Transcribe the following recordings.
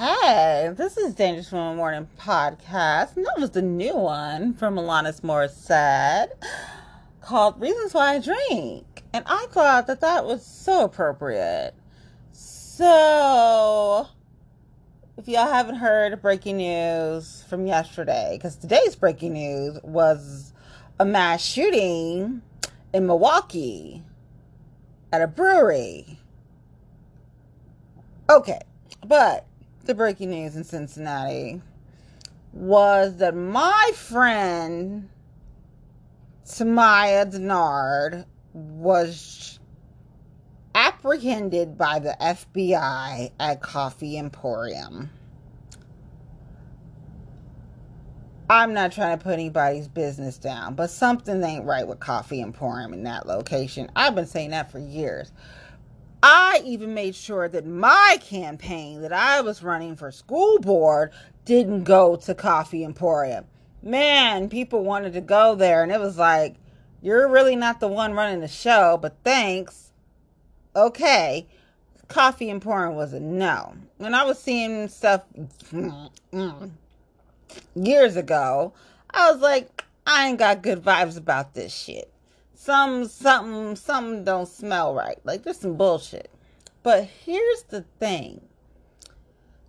Okay, this is Dangerous Woman Morning Podcast, and that was the new one from Alanis Morissette called Reasons Why I Drink. And I thought that that was so appropriate. So, if y'all haven't heard breaking news from yesterday, because today's breaking news was a mass shooting in Milwaukee at a brewery. Okay, but the breaking news in Cincinnati was that my friend Tamaya Dennard was apprehended by the FBI at Coffee Emporium. I'm not trying to put anybody's business down, but something ain't right with Coffee Emporium in that location. I've been saying that for years. I even made sure that my campaign that I was running for school board didn't go to Coffee Emporium. Man, people wanted to go there, and it was like, you're really not the one running the show, but thanks. Okay. Coffee Emporium was a no. When I was seeing stuff years ago, I was like, I ain't got good vibes about this shit some something something don't smell right. Like there's some bullshit. But here's the thing.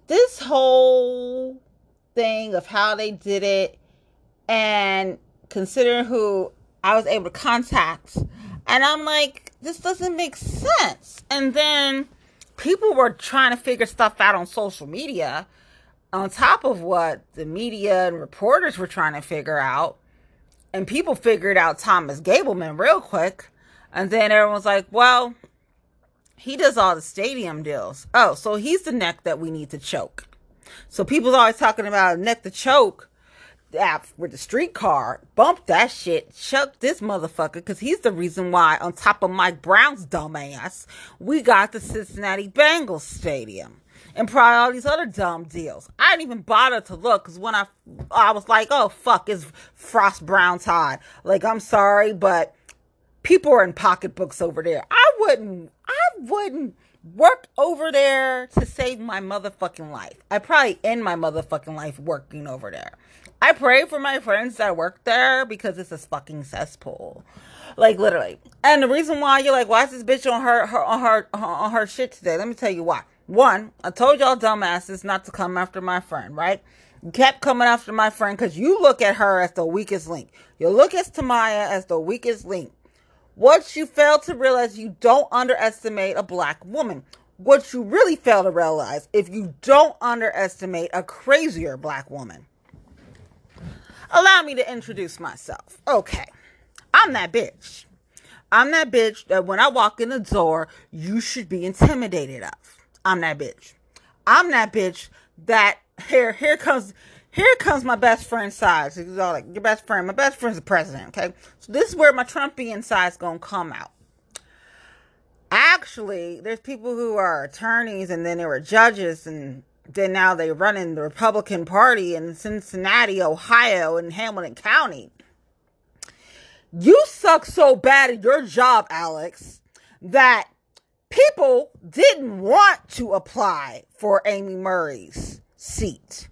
This whole thing of how they did it and considering who I was able to contact and I'm like this doesn't make sense. And then people were trying to figure stuff out on social media on top of what the media and reporters were trying to figure out and people figured out Thomas Gabelman real quick. And then everyone's like, well, he does all the stadium deals. Oh, so he's the neck that we need to choke. So people's always talking about neck to choke app with the streetcar. Bump that shit. Choke this motherfucker because he's the reason why, on top of Mike Brown's dumbass, we got the Cincinnati Bengals stadium and probably all these other dumb deals. I didn't even bother to look because when I I was like, oh fuck, it's Frost Brown Todd. Like I'm sorry, but people are in pocketbooks over there. I wouldn't I wouldn't work over there to save my motherfucking life. I probably end my motherfucking life working over there. I pray for my friends that work there because it's a fucking cesspool. Like literally. And the reason why you're like, why is this bitch on her, her on her on her shit today? Let me tell you why. One, I told y'all dumbasses not to come after my friend, right? You kept coming after my friend because you look at her as the weakest link. You look at Tamaya as the weakest link. What you fail to realize, you don't underestimate a black woman. what you really fail to realize if you don't underestimate a crazier black woman. Allow me to introduce myself. Okay. I'm that bitch. I'm that bitch that when I walk in the door, you should be intimidated of. I'm that bitch. I'm that bitch that here here comes here comes my best friend size. He's all like your best friend. My best friend's the president. Okay, so this is where my Trumpian side's gonna come out. Actually, there's people who are attorneys and then they were judges and then now they run in the Republican Party in Cincinnati, Ohio, and Hamilton County. You suck so bad at your job, Alex, that people didn't want to apply for Amy Murray's seat.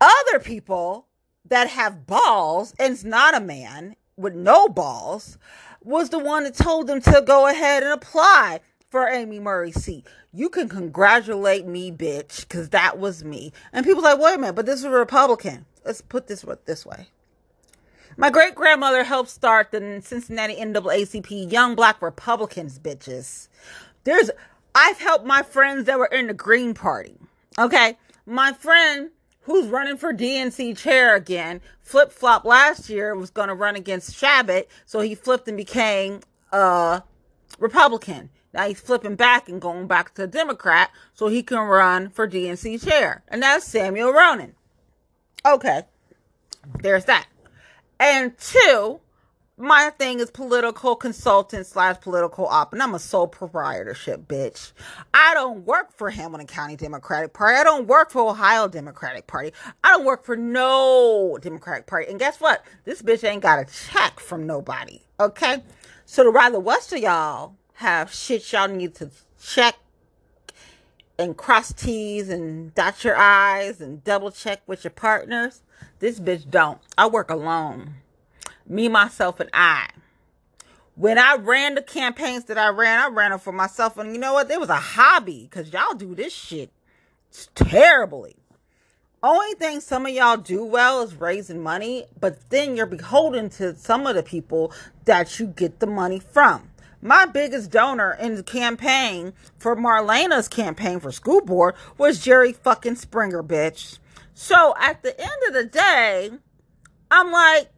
Other people that have balls, and it's not a man with no balls, was the one that told them to go ahead and apply for Amy Murray's seat. You can congratulate me, bitch, because that was me. And people like, wait a minute, but this is a Republican. Let's put this this way. My great grandmother helped start the Cincinnati NAACP Young Black Republicans, bitches. There's, I've helped my friends that were in the Green Party. Okay. My friend who's running for DNC chair again flip flop last year was going to run against Chabot. So he flipped and became a Republican. Now he's flipping back and going back to Democrat so he can run for DNC chair. And that's Samuel Ronan. Okay. There's that. And two, my thing is political consultant slash political op, and I'm a sole proprietorship bitch. I don't work for Hamilton County Democratic Party. I don't work for Ohio Democratic Party. I don't work for no Democratic Party. And guess what? This bitch ain't got a check from nobody. Okay? So the rather west of y'all have shit y'all need to check and cross T's and dot your I's and double check with your partners. This bitch don't. I work alone. Me, myself, and I. When I ran the campaigns that I ran, I ran them for myself. And you know what? It was a hobby because y'all do this shit terribly. Only thing some of y'all do well is raising money, but then you're beholden to some of the people that you get the money from. My biggest donor in the campaign for Marlena's campaign for school board was Jerry fucking Springer, bitch. So at the end of the day, I'm like,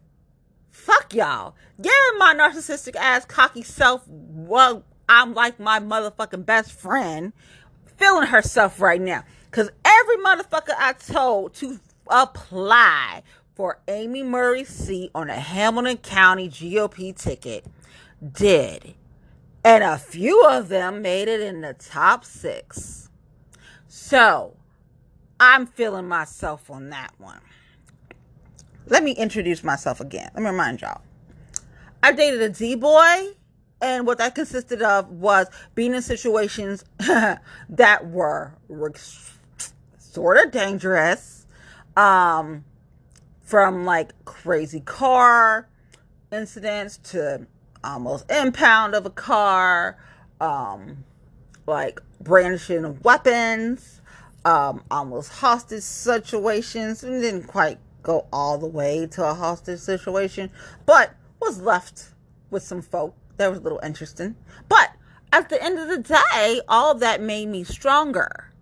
fuck y'all. Yeah, my narcissistic ass, cocky self, well, I'm like my motherfucking best friend, feeling herself right now. Because every motherfucker I told to apply for Amy Murray's seat on the Hamilton County GOP ticket did. And a few of them made it in the top six. So I'm feeling myself on that one. Let me introduce myself again. Let me remind y'all. I dated a D boy, and what that consisted of was being in situations that were sort of dangerous, um, from like crazy car incidents to almost impound of a car, um, like brandishing weapons, um, almost hostage situations. And didn't quite go all the way to a hostage situation, but was left with some folk that was a little interesting. But at the end of the day, all that made me stronger.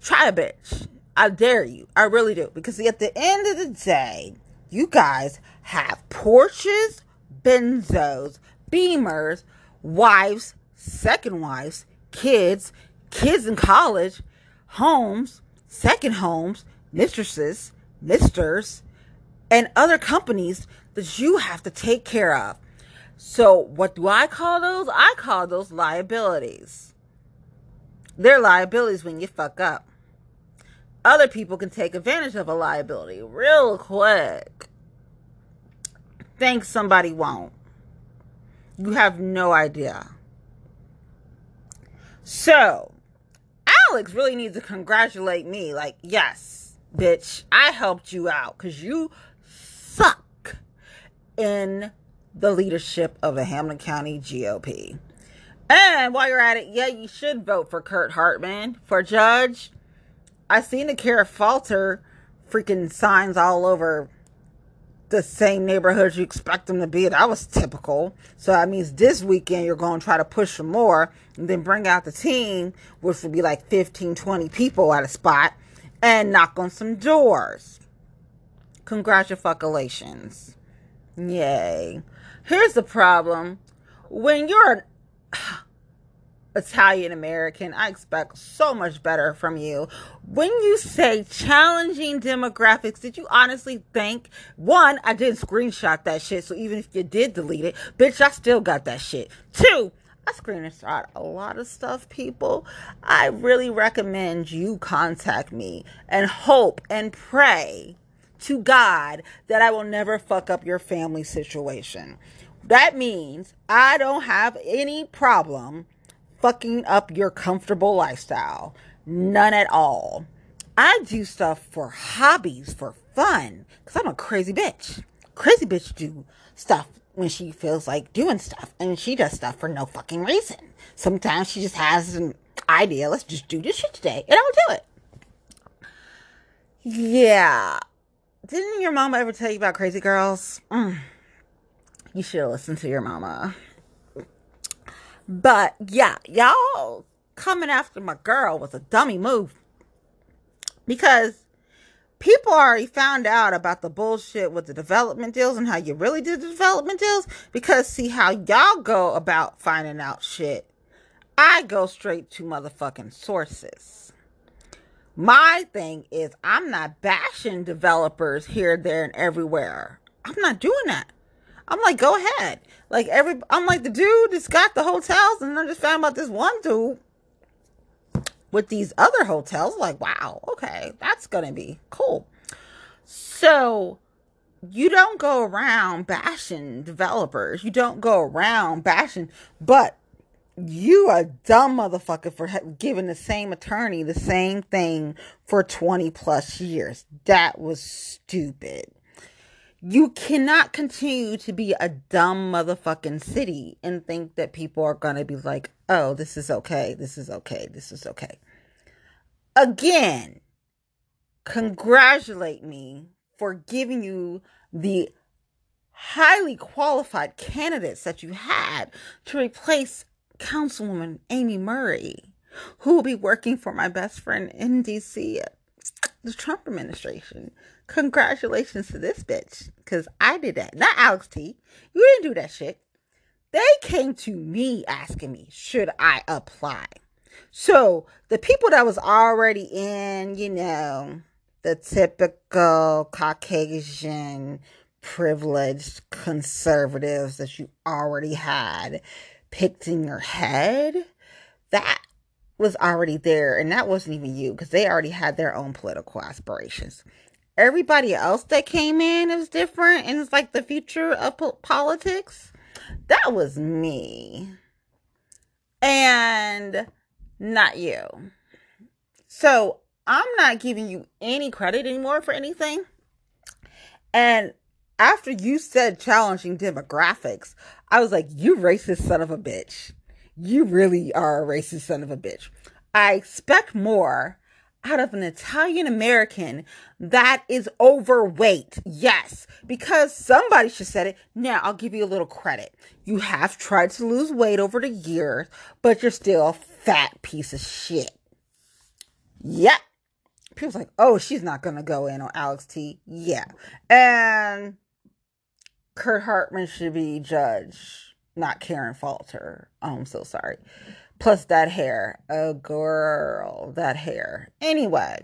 Try a bitch. I dare you. I really do. Because at the end of the day, you guys have Porsches, Benzos, Beamers, wives, second wives, kids, kids in college, homes, second homes, mistresses, misters, and other companies that you have to take care of. So, what do I call those? I call those liabilities. They're liabilities when you fuck up. Other people can take advantage of a liability real quick. Think somebody won't. You have no idea. So, Alex really needs to congratulate me. Like, yes, bitch, I helped you out because you suck in the leadership of the Hamilton County GOP. And while you're at it, yeah, you should vote for Kurt Hartman for judge. I seen the Kara Falter freaking signs all over the same neighborhoods you expect them to be. That was typical. So that means this weekend you're going to try to push some more and then bring out the team, which would be like 15, 20 people at a spot and knock on some doors. Congratulations. Yay. Here's the problem. When you're Italian American, I expect so much better from you. When you say challenging demographics, did you honestly think one, I didn't screenshot that shit, so even if you did delete it, bitch, I still got that shit. Two, I screenshot a lot of stuff, people. I really recommend you contact me and hope and pray to God that I will never fuck up your family situation. That means I don't have any problem fucking up your comfortable lifestyle. None at all. I do stuff for hobbies, for fun, because I'm a crazy bitch. Crazy bitch do stuff when she feels like doing stuff, and she does stuff for no fucking reason. Sometimes she just has an idea, let's just do this shit today, and I'll do it. Yeah, didn't your mama ever tell you about crazy girls? Mm. You should listen to your mama. But yeah, y'all coming after my girl was a dummy move. Because people already found out about the bullshit with the development deals and how you really did the development deals. Because see how y'all go about finding out shit. I go straight to motherfucking sources. My thing is, I'm not bashing developers here, there, and everywhere. I'm not doing that. I'm like, go ahead. Like every, I'm like the dude that's got the hotels, and I just found about this one dude with these other hotels. Like, wow, okay, that's gonna be cool. So you don't go around bashing developers. You don't go around bashing, but you a dumb motherfucker for giving the same attorney the same thing for 20 plus years. That was stupid. You cannot continue to be a dumb motherfucking city and think that people are going to be like, oh, this is okay. This is okay. This is okay. Again, congratulate me for giving you the highly qualified candidates that you had to replace Councilwoman Amy Murray, who will be working for my best friend in DC, the Trump administration. Congratulations to this bitch, because I did that. Not Alex T. You didn't do that shit. They came to me asking me, should I apply? So the people that was already in, you know, the typical Caucasian privileged conservatives that you already had picked in your head, that was already there. And that wasn't even you because they already had their own political aspirations. Everybody else that came in is different and it's like the future of po- politics. That was me. And not you. So I'm not giving you any credit anymore for anything. And after you said challenging demographics, I was like, you racist son of a bitch. You really are a racist son of a bitch. I expect more out of an Italian American that is overweight. Yes, because somebody should said it. Now, I'll give you a little credit. You have tried to lose weight over the years, but you're still a fat piece of shit. Yep. People's like, oh, she's not to go in on Alex T. Yeah. And Kurt Hartman should be judge, not Karen Falter. Oh, I'm so sorry. Plus that hair. Oh, girl, that hair. Anyway,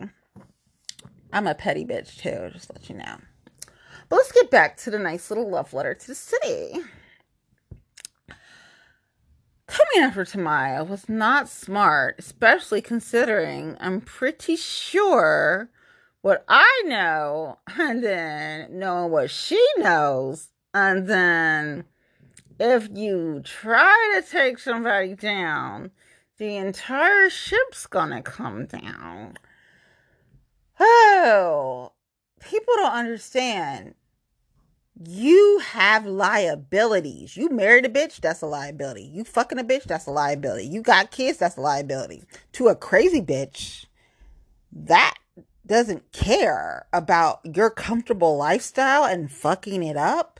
I'm a petty bitch too, just let you know. But let's get back to the nice little love letter to the city. Coming after Tamaya was not smart, especially considering I'm pretty sure what I know and then knowing what she knows and then if you try to take somebody down, the entire ship's gonna come down. Oh, people don't understand. You have liabilities. You married a bitch, that's a liability. You fucking a bitch, that's a liability. You got kids, that's a liability. To a crazy bitch, that doesn't care about your comfortable lifestyle and fucking it up,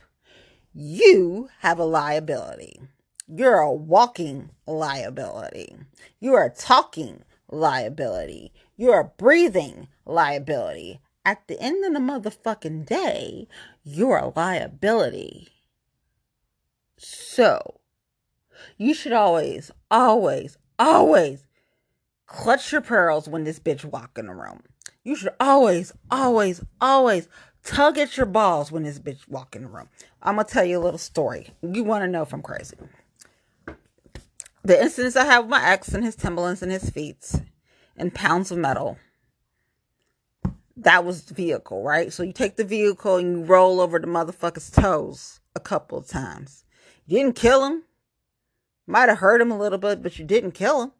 you have a liability. You're a walking liability. You're a talking liability. You're a breathing liability. At the end of the motherfucking day, you're a liability. So, you should always, always, always clutch your pearls when this bitch walk in the room. You should always, always, always tug at your balls when this bitch walk in the room. I'm gonna tell you a little story. You want to know if I'm crazy. The incidents I have with my ex and his Timberlands and his feet and pounds of metal. That was the vehicle, right? So you take the vehicle and you roll over the motherfucker's toes a couple of times. You didn't kill him. Might have hurt him a little bit, but you didn't kill him.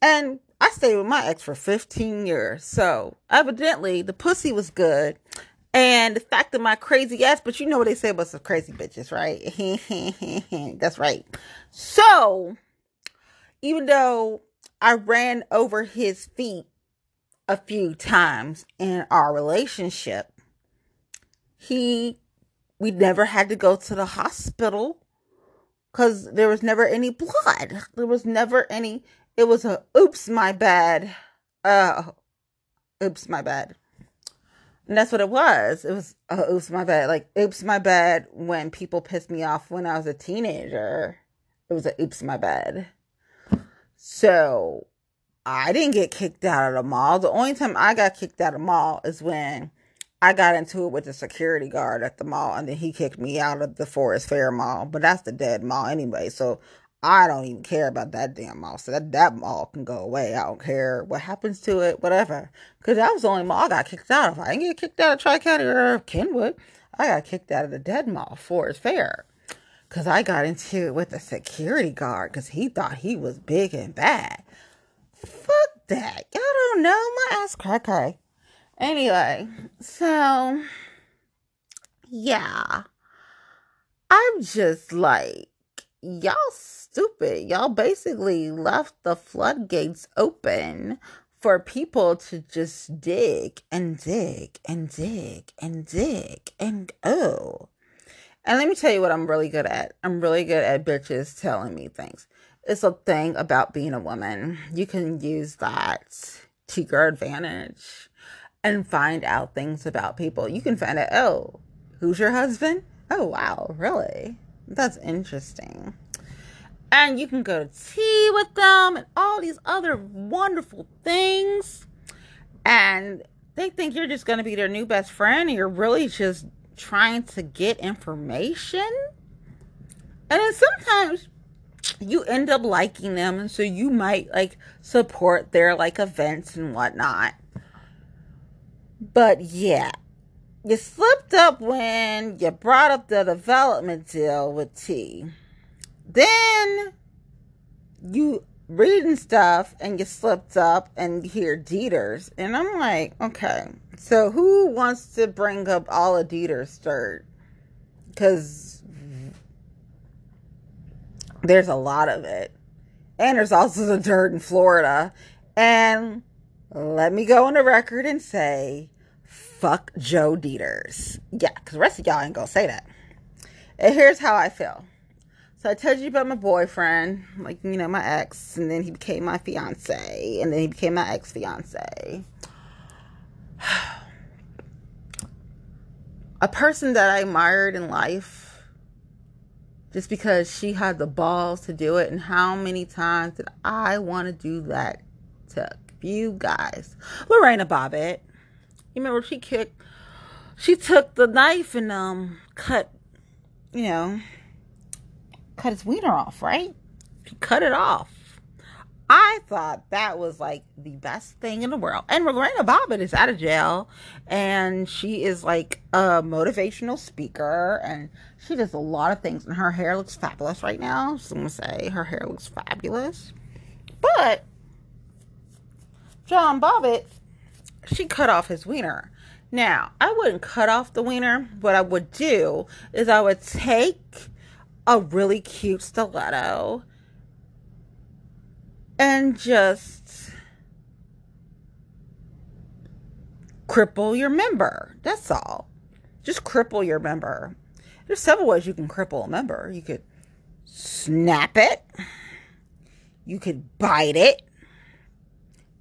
And stayed with my ex for 15 years. So evidently the pussy was good. And the fact that my crazy ass, but you know what they say about some crazy bitches, right? That's right. So even though I ran over his feet a few times in our relationship, he, we never had to go to the hospital because there was never any blood. There was never any it was a oops, my bad. Uh, oops, my bad. And that's what it was. It was uh, oops, my bad. Like oops, my bad. When people pissed me off when I was a teenager, it was a oops, my bad. So I didn't get kicked out of the mall. The only time I got kicked out of the mall is when I got into it with the security guard at the mall, and then he kicked me out of the Forest Fair Mall. But that's the dead mall anyway. So I don't even care about that damn mall. So that, that mall can go away. I don't care what happens to it, whatever. Because that was the only mall I got kicked out of. I didn't get kicked out of Tri County or Kenwood. I got kicked out of the dead mall, Forest Fair. Because I got into it with the security guard because he thought he was big and bad. Fuck that. Y'all don't know my ass crack. Anyway, so yeah. I'm just like, y'all stupid. Y'all basically left the floodgates open for people to just dig and dig and dig and dig and oh. And let me tell you what I'm really good at. I'm really good at bitches telling me things. It's a thing about being a woman. You can use that to your advantage and find out things about people. You can find out, oh, who's your husband? Oh, wow, really? That's interesting and you can go to tea with them and all these other wonderful things. And they think you're just going to be their new best friend and you're really just trying to get information. And then sometimes you end up liking them and so you might like support their like events and whatnot. But yeah, you slipped up when you brought up the development deal with T then you reading stuff and you slipped up and hear Deters. And I'm like, okay, so who wants to bring up all of Deters' dirt? Because there's a lot of it. And there's also the dirt in Florida. And let me go on the record and say, fuck Joe Deters. Yeah, because the rest of y'all ain't gonna say that. And here's how I feel. So I told you about my boyfriend, like, you know, my ex, and then he became my fiance, and then he became my ex fiance. A person that I admired in life just because she had the balls to do it, and how many times did I want to do that to you guys? Lorena Bobbitt. You remember she kicked, she took the knife and um cut, you know, cut his wiener off, right? She cut it off. I thought that was like the best thing in the world. And Lorena Bobbitt is out of jail and she is like a motivational speaker and she does a lot of things and her hair looks fabulous right now. So I'm gonna say her hair looks fabulous. But John Bobbitt, she cut off his wiener. Now, I wouldn't cut off the wiener. What I would do is I would take a really cute stiletto and just cripple your member. That's all. Just cripple your member. There's several ways you can cripple a member. You could snap it, you could bite it,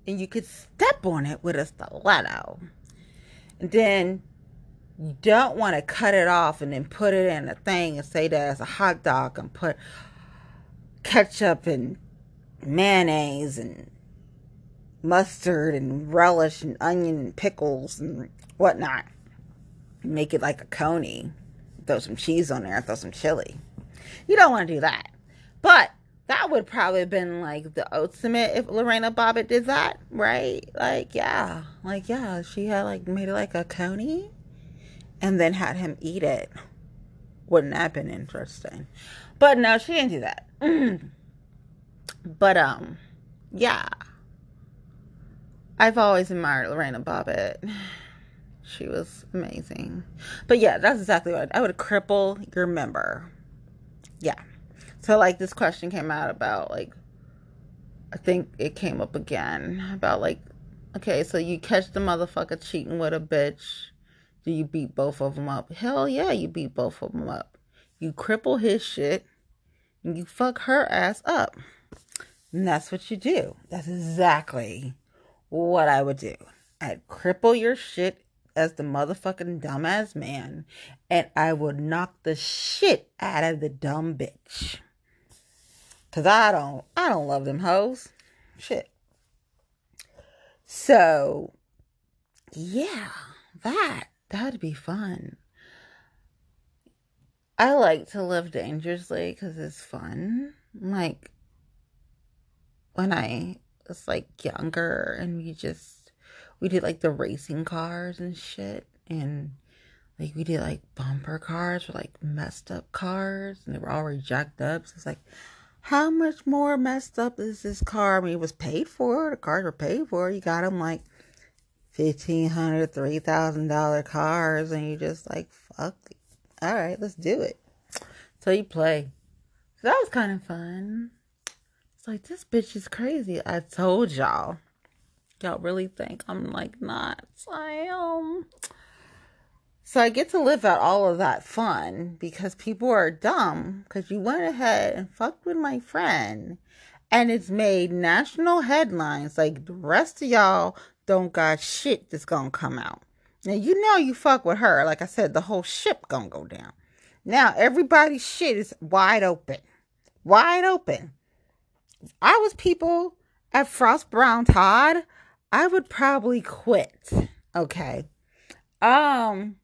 and you could step on it with a stiletto. And then you don't want to cut it off and then put it in a thing and say that it's a hot dog and put ketchup and mayonnaise and mustard and relish and onion and pickles and whatnot. Make it like a coney. Throw some cheese on there, throw some chili. You don't want to do that. But that would probably have been like the ultimate if Lorena Bobbitt did that, right? Like, yeah. Like, yeah, she had like made it like a coney and then had him eat it. Wouldn't that have been interesting? But no, she didn't do that. But um, yeah. I've always admired Lorena Bobbitt. She was amazing. But yeah, that's exactly what I would cripple your member. Yeah. So like this question came out about like I think it came up again about like okay, so you catch the motherfucker cheating with a bitch. Do you beat both of them up? Hell yeah, you beat both of them up. You cripple his shit and you fuck her ass up. And that's what you do. That's exactly what I would do. I'd cripple your shit as the motherfucking dumbass man, and I would knock the shit out of the dumb bitch. Cause I don't, I don't love them hoes. Shit. So, yeah, that that'd be fun. I like to live dangerously because it's fun. Like when I was like younger and we just we did like the racing cars and shit and like we did like bumper cars or like messed up cars and they were already jacked up. So it's like how much more messed up is this car? I mean, it was paid for. The cars were paid for. You got them like fifteen hundred, three thousand dollar cars, and you just like fuck. All right, let's do it. So you play. So that was kind of fun. It's like this bitch is crazy. I told y'all. Y'all really think I'm like not? I am. So I get to live out all of that fun because people are dumb because you went ahead and fucked with my friend and it's made national headlines like the rest of y'all don't got shit that's gonna come out. Now you know you fuck with her. Like I said, the whole ship gonna go down. Now everybody's shit is wide open. Wide open. If I was people at Frost Brown Todd, I would probably quit. Okay. Um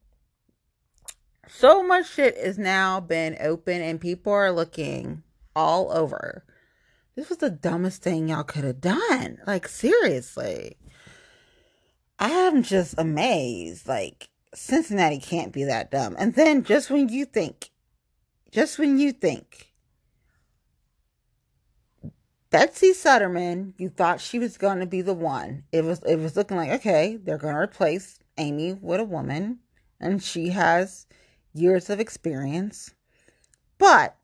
so much shit is now been open and people are looking all over. This was the dumbest thing y'all could have done. Like seriously. I'm just amazed. Like Cincinnati can't be that dumb. And then just when you think just when you think Betsy Sundermann, you thought she was going to be the one. It was it was looking like okay, they're going to replace Amy with a woman and she has years of experience. But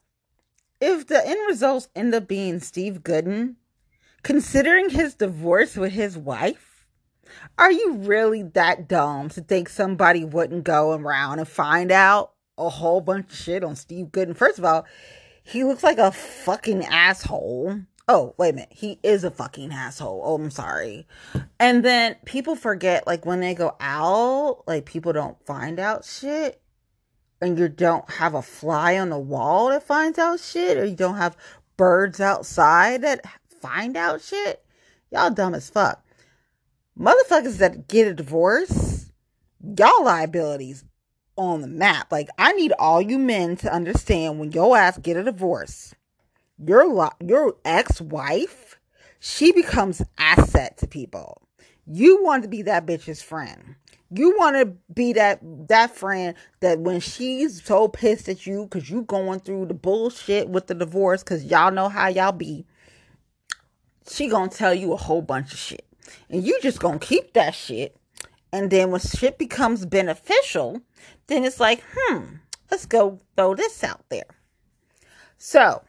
if the end results end up being Steve Goodin, considering his divorce with his wife, are you really that dumb to think somebody wouldn't go around and find out a whole bunch of shit on Steve Goodin? First of all, he looks like a fucking asshole. Oh, wait a minute. He is a fucking asshole. Oh, I'm sorry. And then people forget, like, when they go out, like, people don't find out shit and you don't have a fly on the wall that finds out shit, or you don't have birds outside that find out shit, y'all dumb as fuck. Motherfuckers that get a divorce, y'all liabilities on the map. Like I need all you men to understand when your ass get a divorce, your your ex-wife, she becomes asset to people. You want to be that bitch's friend. You want to be that that friend that when she's so pissed at you because you going through the bullshit with the divorce because y'all know how y'all be, she gonna tell you a whole bunch of shit, and you just gonna keep that shit. And then when shit becomes beneficial, then it's like, hmm, let's go throw this out there. So,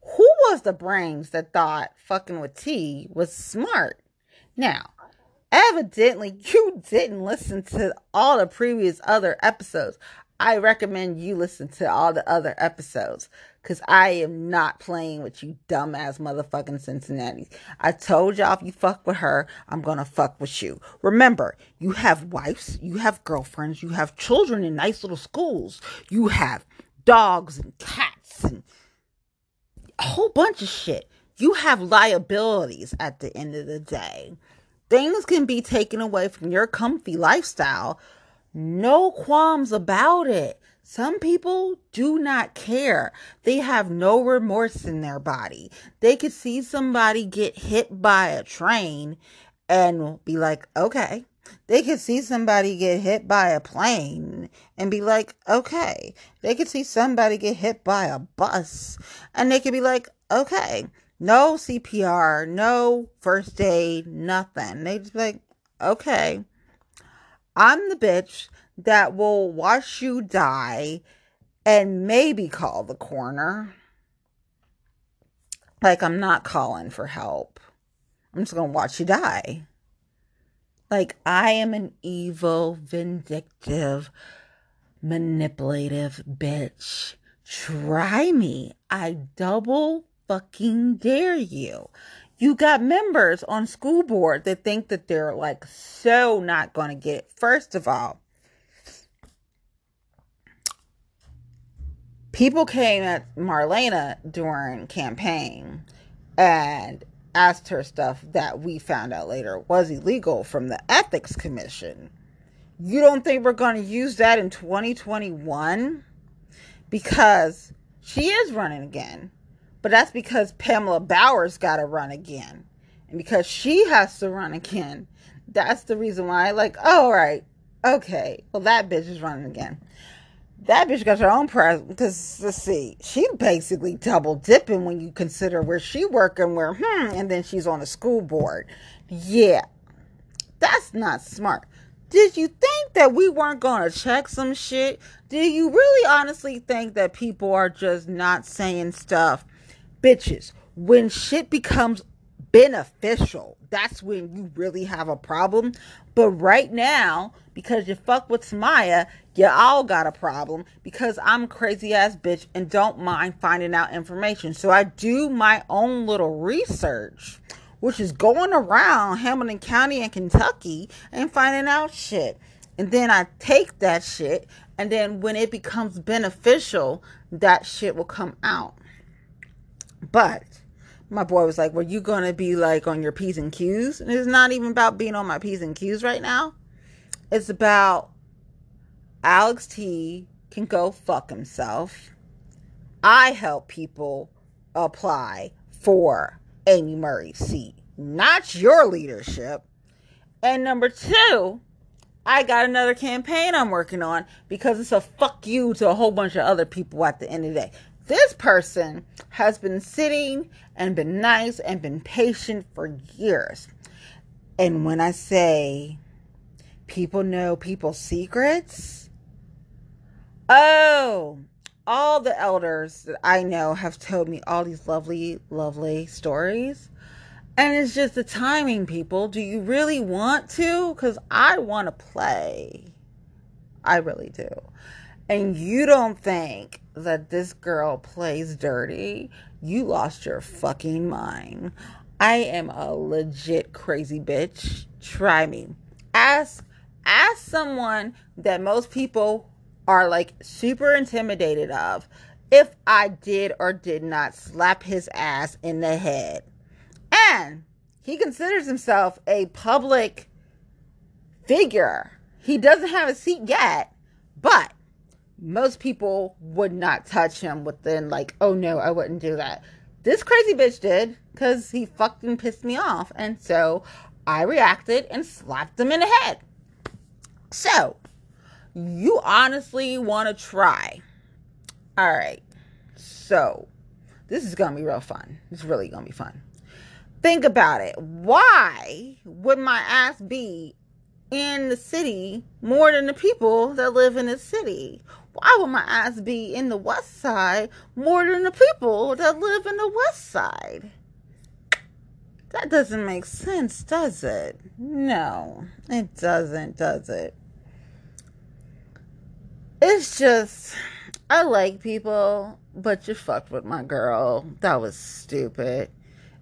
who was the brains that thought fucking with T was smart? Now, evidently you didn't listen to all the previous other episodes. I recommend you listen to all the other episodes because I am not playing with you dumbass motherfucking Cincinnati. I told y'all if you fuck with her, I'm gonna fuck with you. Remember, you have wives, you have girlfriends, you have children in nice little schools, you have dogs and cats and a whole bunch of shit. You have liabilities at the end of the day. Things can be taken away from your comfy lifestyle no qualms about it. Some people do not care. They have no remorse in their body. They could see somebody get hit by a train and be like, okay. They could see somebody get hit by a plane and be like, okay. They could see somebody get hit by a bus and they could be like, okay. No CPR, no first aid, nothing. They just like, okay. I'm the bitch that will watch you die and maybe call the coroner. Like, I'm not calling for help. I'm just going to watch you die. Like, I am an evil, vindictive, manipulative bitch. Try me. I double fucking dare you. You got members on school board that think that they're like so not going to get it. First of all, people came at Marlena during campaign and asked her stuff that we found out later was illegal from the ethics commission. You don't think we're going to use that in 2021 because she is running again. But that's because Pamela Bowers got to run again. And because she has to run again, that's the reason why, like, oh, all right, okay, well, that bitch is running again. That bitch got her own press because let's see, she basically double dipping when you consider where she working, where hmm, and then she's on the school board. Yeah, that's not smart. Did you think that we weren't going to check some shit? Do you really honestly think that people are just not saying stuff bitches, when shit becomes beneficial, that's when you really have a problem. But right now, because you fuck with Tamaya, you all got a problem because I'm crazy ass bitch and don't mind finding out information. So I do my own little research, which is going around Hamilton County and Kentucky and finding out shit. And then I take that shit, and then when it becomes beneficial, that shit will come out. But my boy was like, Were you going to be like on your P's and Q's? And it's not even about being on my P's and Q's right now. It's about Alex T can go fuck himself. I help people apply for Amy Murray's seat, not your leadership. And number two, I got another campaign I'm working on because it's a fuck you to a whole bunch of other people at the end of the day. This person has been sitting and been nice and been patient for years. And when I say people know people's secrets, oh, all the elders that I know have told me all these lovely, lovely stories. And it's just the timing, people. Do you really want to? Because I want to play. I really do. And you don't think that this girl plays dirty, you lost your fucking mind. I am a legit crazy bitch. Try me. Ask ask someone that most people are like super intimidated of if I did or did not slap his ass in the head. And he considers himself a public figure. He doesn't have a seat yet, but most people would not touch him within like, oh no, I wouldn't do that. This crazy bitch did because he fucking pissed me off. And so I reacted and slapped him in the head. So you honestly want to try. All right. So this is going to be real fun. It's really going to be fun. Think about it. Why would my ass be in the city more than the people that live in the city? Why would my eyes be in the west side more than the people that live in the west side? That doesn't make sense, does it? No, it doesn't, does it? It's just, I like people, but you fucked with my girl. That was stupid.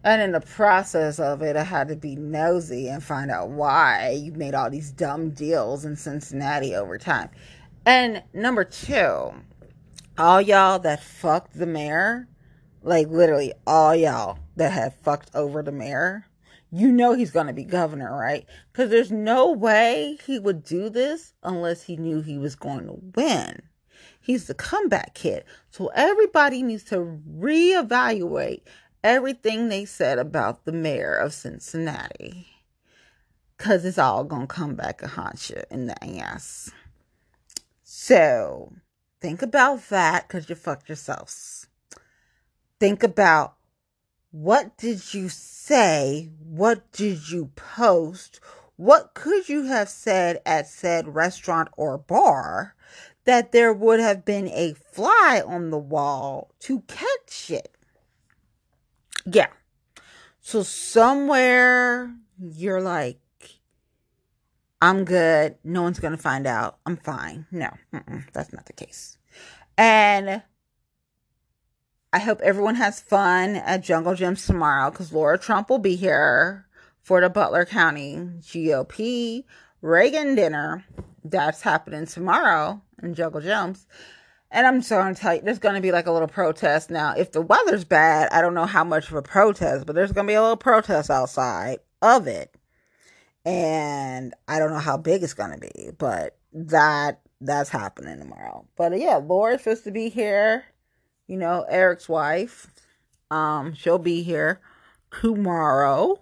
And in the process of it, I had to be nosy and find out why you made all these dumb deals in Cincinnati over time. And number two, all y'all that fucked the mayor, like literally all y'all that have fucked over the mayor, you know he's going to be governor, right? Because there's no way he would do this unless he knew he was going to win. He's the comeback kid. So everybody needs to reevaluate everything they said about the mayor of Cincinnati. Because it's all going to come back and haunt you in the ass. So think about that because you fucked yourselves. Think about what did you say? What did you post? What could you have said at said restaurant or bar that there would have been a fly on the wall to catch it? Yeah. So somewhere you're like, I'm good. No one's going to find out. I'm fine. No, that's not the case. And I hope everyone has fun at Jungle Jim's tomorrow because Laura Trump will be here for the Butler County GOP Reagan dinner. That's happening tomorrow in Jungle Jim's. And I'm just going to tell you, there's going to be like a little protest. Now, if the weather's bad, I don't know how much of a protest, but there's going to be a little protest outside of it. And I don't know how big it's to be, but that that's happening tomorrow. But yeah, Laura's supposed to be here. You know, Eric's wife. Um, she'll be here tomorrow.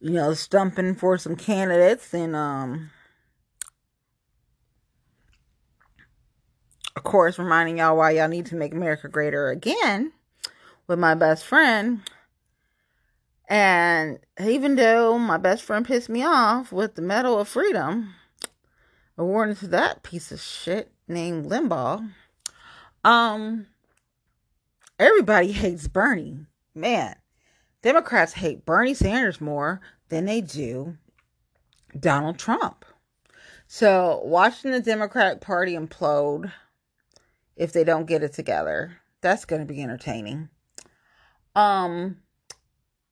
You know, stumping for some candidates and um of course, reminding y'all why y'all need to make America greater again with my best friend. And even though my best friend pissed me off with the Medal of Freedom, awarded to that piece of shit named Limbaugh, um, everybody hates Bernie. Man, Democrats hate Bernie Sanders more than they do Donald Trump. So, watching the Democratic Party implode if they don't get it together. That's going to be entertaining. Um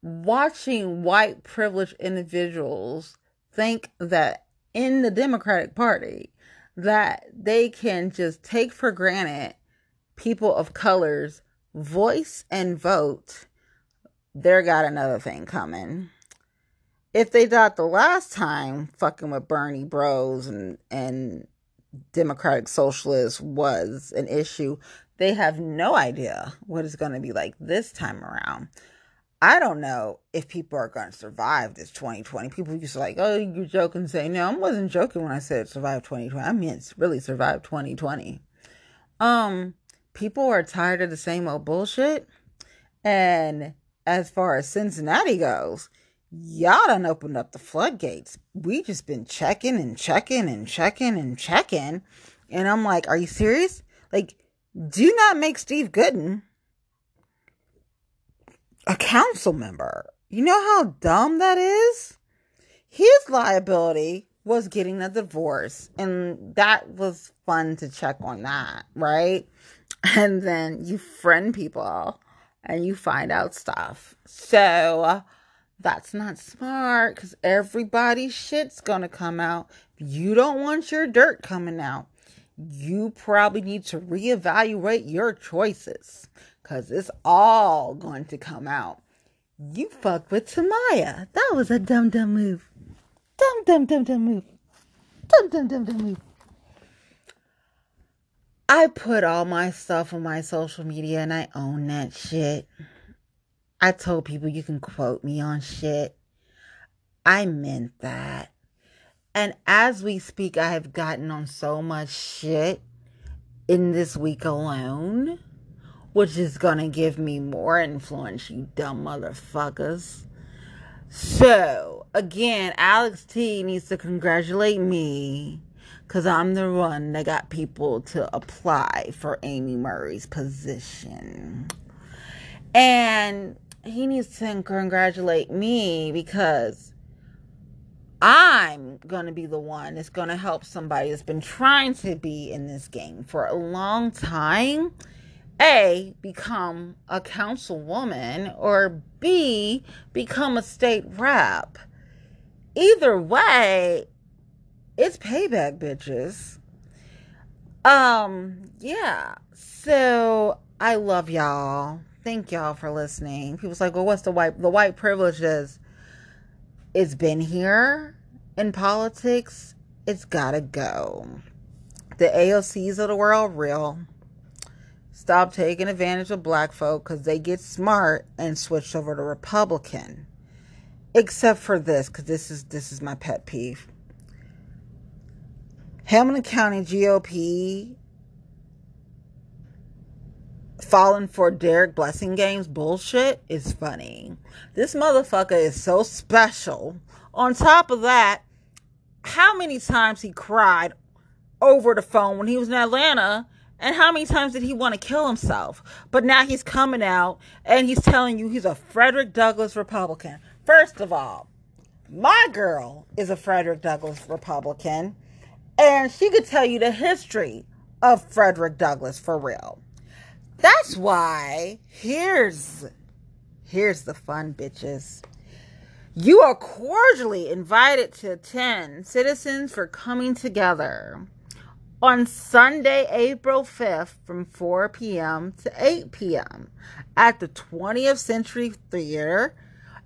watching white privileged individuals think that in the Democratic Party that they can just take for granted people of colors voice and vote they're got another thing coming if they thought the last time fucking with Bernie bros and and democratic socialists was an issue, they have no idea what it's going to be like this time around. I don't know if people are going to survive this 2020. People used to like, oh, you're joking, say no. I wasn't joking when I said survive 2020. I mean, it's really survive 2020. Um, people are tired of the same old bullshit. And as far as Cincinnati goes, y'all done opened up the floodgates. We just been checking and checking and checking and checking. And I'm like, are you serious? Like, do not make Steve Goodin a council member. You know how dumb that is? His liability was getting a divorce, and that was fun to check on that, right? And then you friend people and you find out stuff. So, that's not smart because everybody's shit's gonna come out. You don't want your dirt coming out. You probably need to reevaluate your choices because it's all going to come out. You fucked with Tamaya. That was a dumb, dumb move. Dumb, dumb, dumb, dumb move. Dumb, dumb, dumb, dumb move. I put all my stuff on my social media and I own that shit. I told people you can quote me on shit. I meant that. And as we speak, I have gotten on so much shit in this week alone, which is gonna give me more influence, you dumb motherfuckers. So, again, Alex T needs to congratulate me because I'm the one that got people to apply for Amy Murray's position. And he needs to congratulate me because I'm going to be the one that's going to help somebody that's been trying to be in this game for a long time. A, become a councilwoman, or B, become a state rep. Either way, it's payback, bitches. Um, yeah. So I love y'all. Thank y'all for listening. People's like, well, what's the white the white privileges? It's been here in politics. It's gotta go. The AOCs of the world real. Stop taking advantage of black folk because they get smart and switch over to Republican. Except for this, because this is this is my pet peeve. Hamilton County GOP falling for Derek Blasingame bullshit is funny. This motherfucker is so special. On top of that, how many times he cried over the phone when he was in Atlanta and how many times did he want to kill himself? But now he's coming out and he's telling you he's a Frederick Douglass Republican. First of all, my girl is a Frederick Douglass Republican and she could tell you the history of Frederick Douglass for real. That's why here's here's the fun bitches. You are cordially invited to attend Citizens for Coming Together on Sunday, April 5th from 4 p.m. to 8 p.m. at the 20th Century Theater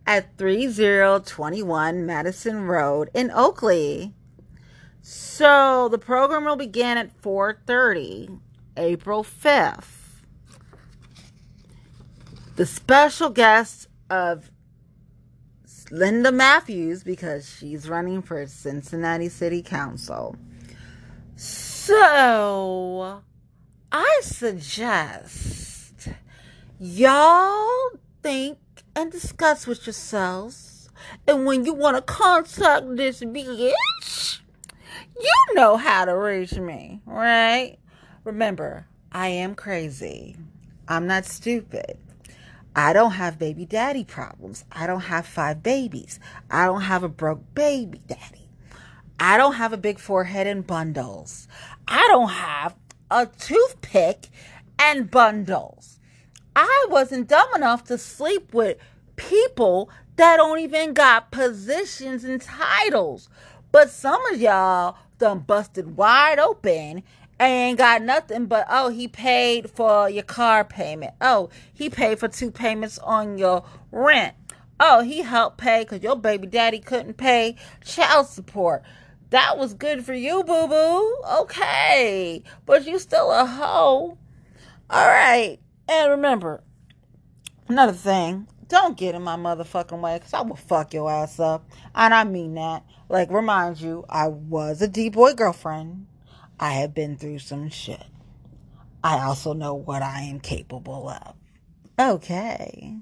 at 3021 Madison Road in Oakley. So the program will begin at 4:30 April 5th the special guest of Linda Matthews because she's running for Cincinnati City Council. So, I suggest y'all think and discuss with yourselves. And when you want to contact this bitch, you know how to reach me, right? Remember, I am crazy. I'm not stupid. I don't have baby daddy problems. I don't have five babies. I don't have a broke baby daddy. I don't have a big forehead and bundles. I don't have a toothpick and bundles. I wasn't dumb enough to sleep with people that don't even got positions and titles. But some of y'all done busted wide open ain't got nothing but oh he paid for your car payment oh he paid for two payments on your rent oh he helped pay because your baby daddy couldn't pay child support that was good for you boo boo okay but you still a hoe all right and remember another thing don't get in my motherfucking way because I will fuck your ass up. And I mean that. Like, remind you, I was a D boy girlfriend. I have been through some shit. I also know what I am capable of. Okay.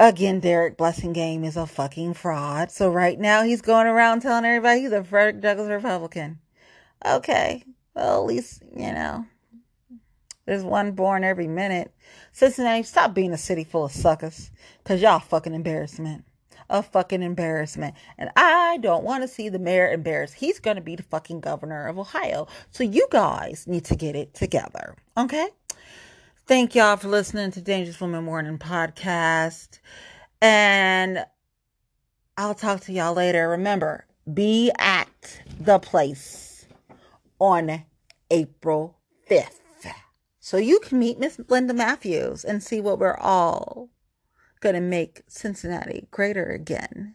Again, Derek Blasingame is a fucking fraud. So right now he's going around telling everybody he's a Frederick Douglass Republican. Okay. Well, at least, you know, there's one born every minute. Cincinnati, stop being a city full of suckers. Cause y'all fucking embarrassment a fucking embarrassment. And I don't want to see the mayor embarrassed. He's going to be the fucking governor of Ohio. So you guys need to get it together. Okay? Thank y'all for listening to Dangerous Woman Morning Podcast. And I'll talk to y'all later. Remember, be at the place on April 5th. So you can meet Miss Linda Matthews and see what we're all going to make Cincinnati greater again.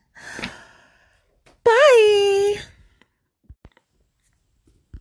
Bye.